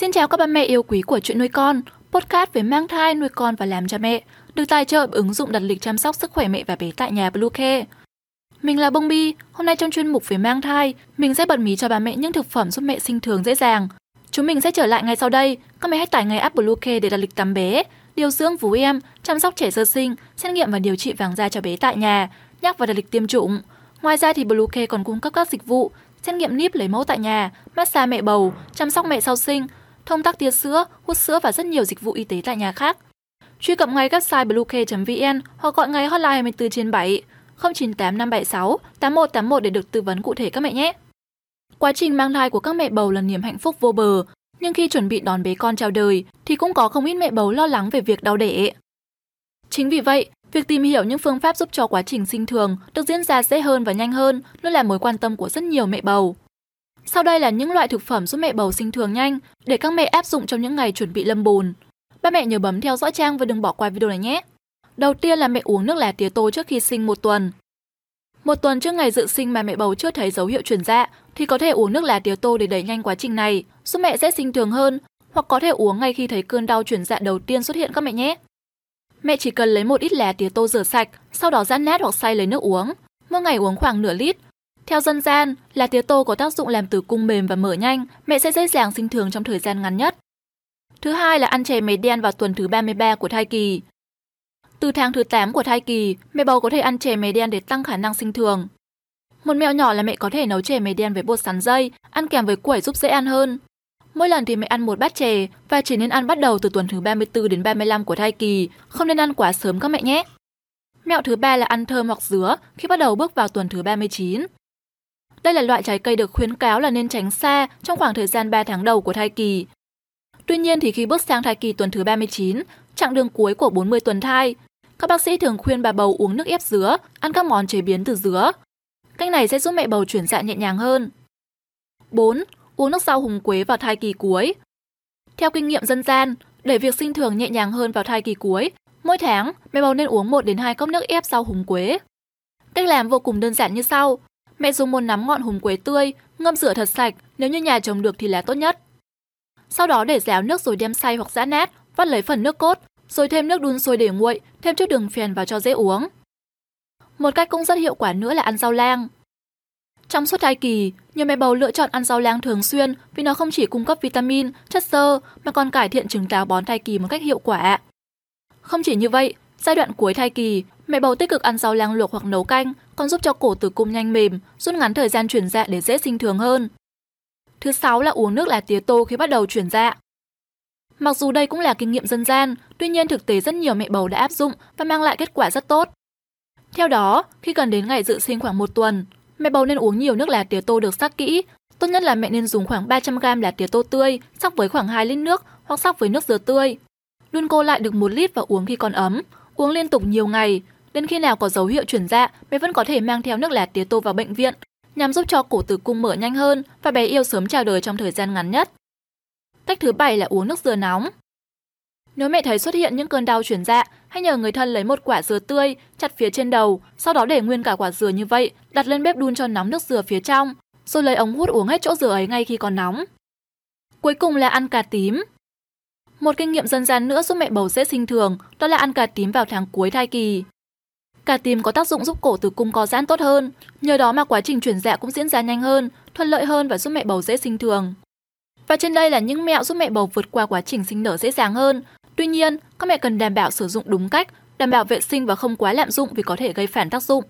Xin chào các ba mẹ yêu quý của chuyện nuôi con, podcast về mang thai, nuôi con và làm cha mẹ, được tài trợ bởi ứng dụng đặt lịch chăm sóc sức khỏe mẹ và bé tại nhà Bluecare. Mình là Bông Bi, hôm nay trong chuyên mục về mang thai, mình sẽ bật mí cho bà mẹ những thực phẩm giúp mẹ sinh thường dễ dàng. Chúng mình sẽ trở lại ngay sau đây, các mẹ hãy tải ngay app Bluecare để đặt lịch tắm bé, điều dưỡng vú em, chăm sóc trẻ sơ sinh, xét nghiệm và điều trị vàng da cho bé tại nhà, nhắc và đặt lịch tiêm chủng. Ngoài ra thì Bluecare còn cung cấp các dịch vụ xét nghiệm níp lấy mẫu tại nhà, massage mẹ bầu, chăm sóc mẹ sau sinh, thông tắc tia sữa, hút sữa và rất nhiều dịch vụ y tế tại nhà khác. Truy cập ngay website bluecare.vn hoặc gọi ngay hotline 24 trên 7 098 576 8181 để được tư vấn cụ thể các mẹ nhé. Quá trình mang thai của các mẹ bầu là niềm hạnh phúc vô bờ, nhưng khi chuẩn bị đón bé con chào đời thì cũng có không ít mẹ bầu lo lắng về việc đau đẻ. Chính vì vậy, việc tìm hiểu những phương pháp giúp cho quá trình sinh thường được diễn ra dễ hơn và nhanh hơn luôn là mối quan tâm của rất nhiều mẹ bầu. Sau đây là những loại thực phẩm giúp mẹ bầu sinh thường nhanh để các mẹ áp dụng trong những ngày chuẩn bị lâm bồn. Ba mẹ nhớ bấm theo dõi trang và đừng bỏ qua video này nhé. Đầu tiên là mẹ uống nước lá tía tô trước khi sinh một tuần. Một tuần trước ngày dự sinh mà mẹ bầu chưa thấy dấu hiệu chuyển dạ thì có thể uống nước lá tía tô để đẩy nhanh quá trình này, giúp mẹ sẽ sinh thường hơn hoặc có thể uống ngay khi thấy cơn đau chuyển dạ đầu tiên xuất hiện các mẹ nhé. Mẹ chỉ cần lấy một ít lá tía tô rửa sạch, sau đó giã nát hoặc xay lấy nước uống. Mỗi ngày uống khoảng nửa lít. Theo dân gian, lá tía tô có tác dụng làm tử cung mềm và mở nhanh, mẹ sẽ dễ dàng sinh thường trong thời gian ngắn nhất. Thứ hai là ăn chè mè đen vào tuần thứ 33 của thai kỳ. Từ tháng thứ 8 của thai kỳ, mẹ bầu có thể ăn chè mè đen để tăng khả năng sinh thường. Một mẹo nhỏ là mẹ có thể nấu chè mè đen với bột sắn dây, ăn kèm với quẩy giúp dễ ăn hơn. Mỗi lần thì mẹ ăn một bát chè và chỉ nên ăn bắt đầu từ tuần thứ 34 đến 35 của thai kỳ, không nên ăn quá sớm các mẹ nhé. Mẹo thứ ba là ăn thơm hoặc dứa khi bắt đầu bước vào tuần thứ 39. Đây là loại trái cây được khuyến cáo là nên tránh xa trong khoảng thời gian 3 tháng đầu của thai kỳ. Tuy nhiên thì khi bước sang thai kỳ tuần thứ 39, chặng đường cuối của 40 tuần thai, các bác sĩ thường khuyên bà bầu uống nước ép dứa, ăn các món chế biến từ dứa. Cách này sẽ giúp mẹ bầu chuyển dạ nhẹ nhàng hơn. 4 uống nước rau húng quế vào thai kỳ cuối. Theo kinh nghiệm dân gian, để việc sinh thường nhẹ nhàng hơn vào thai kỳ cuối, mỗi tháng mẹ bầu nên uống 1 đến 2 cốc nước ép rau húng quế. Cách làm vô cùng đơn giản như sau. Mẹ dùng một nắm ngọn húng quế tươi, ngâm rửa thật sạch, nếu như nhà trồng được thì là tốt nhất. Sau đó để ráo nước rồi đem xay hoặc giã nát, vắt lấy phần nước cốt, rồi thêm nước đun sôi để nguội, thêm chút đường phèn vào cho dễ uống. Một cách cũng rất hiệu quả nữa là ăn rau lang. Trong suốt thai kỳ, nhiều mẹ bầu lựa chọn ăn rau lang thường xuyên vì nó không chỉ cung cấp vitamin, chất xơ mà còn cải thiện chứng táo bón thai kỳ một cách hiệu quả. Không chỉ như vậy, giai đoạn cuối thai kỳ, mẹ bầu tích cực ăn rau lang luộc hoặc nấu canh còn giúp cho cổ tử cung nhanh mềm, rút ngắn thời gian chuyển dạ để dễ sinh thường hơn. Thứ sáu là uống nước lá tía tô khi bắt đầu chuyển dạ. Mặc dù đây cũng là kinh nghiệm dân gian, tuy nhiên thực tế rất nhiều mẹ bầu đã áp dụng và mang lại kết quả rất tốt. Theo đó, khi gần đến ngày dự sinh khoảng một tuần, Mẹ bầu nên uống nhiều nước lá tía tô được sắc kỹ. Tốt nhất là mẹ nên dùng khoảng 300g lá tía tô tươi, sắc với khoảng 2 lít nước hoặc sắc với nước dừa tươi. Đun cô lại được 1 lít và uống khi còn ấm. Uống liên tục nhiều ngày. Đến khi nào có dấu hiệu chuyển dạ, mẹ vẫn có thể mang theo nước lá tía tô vào bệnh viện nhằm giúp cho cổ tử cung mở nhanh hơn và bé yêu sớm chào đời trong thời gian ngắn nhất. Cách thứ bảy là uống nước dừa nóng. Nếu mẹ thấy xuất hiện những cơn đau chuyển dạ, hãy nhờ người thân lấy một quả dừa tươi, chặt phía trên đầu, sau đó để nguyên cả quả dừa như vậy, đặt lên bếp đun cho nóng nước dừa phía trong, rồi lấy ống hút uống hết chỗ dừa ấy ngay khi còn nóng. Cuối cùng là ăn cà tím. Một kinh nghiệm dân gian nữa giúp mẹ bầu dễ sinh thường, đó là ăn cà tím vào tháng cuối thai kỳ. Cà tím có tác dụng giúp cổ tử cung co giãn tốt hơn, nhờ đó mà quá trình chuyển dạ cũng diễn ra nhanh hơn, thuận lợi hơn và giúp mẹ bầu dễ sinh thường. Và trên đây là những mẹo giúp mẹ bầu vượt qua quá trình sinh nở dễ dàng hơn, Tuy nhiên, các mẹ cần đảm bảo sử dụng đúng cách, đảm bảo vệ sinh và không quá lạm dụng vì có thể gây phản tác dụng.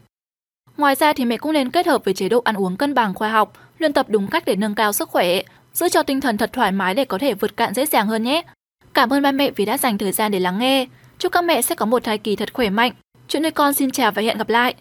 Ngoài ra thì mẹ cũng nên kết hợp với chế độ ăn uống cân bằng khoa học, luyện tập đúng cách để nâng cao sức khỏe, giữ cho tinh thần thật thoải mái để có thể vượt cạn dễ dàng hơn nhé. Cảm ơn ba mẹ vì đã dành thời gian để lắng nghe. Chúc các mẹ sẽ có một thai kỳ thật khỏe mạnh. Chuyện nuôi con xin chào và hẹn gặp lại.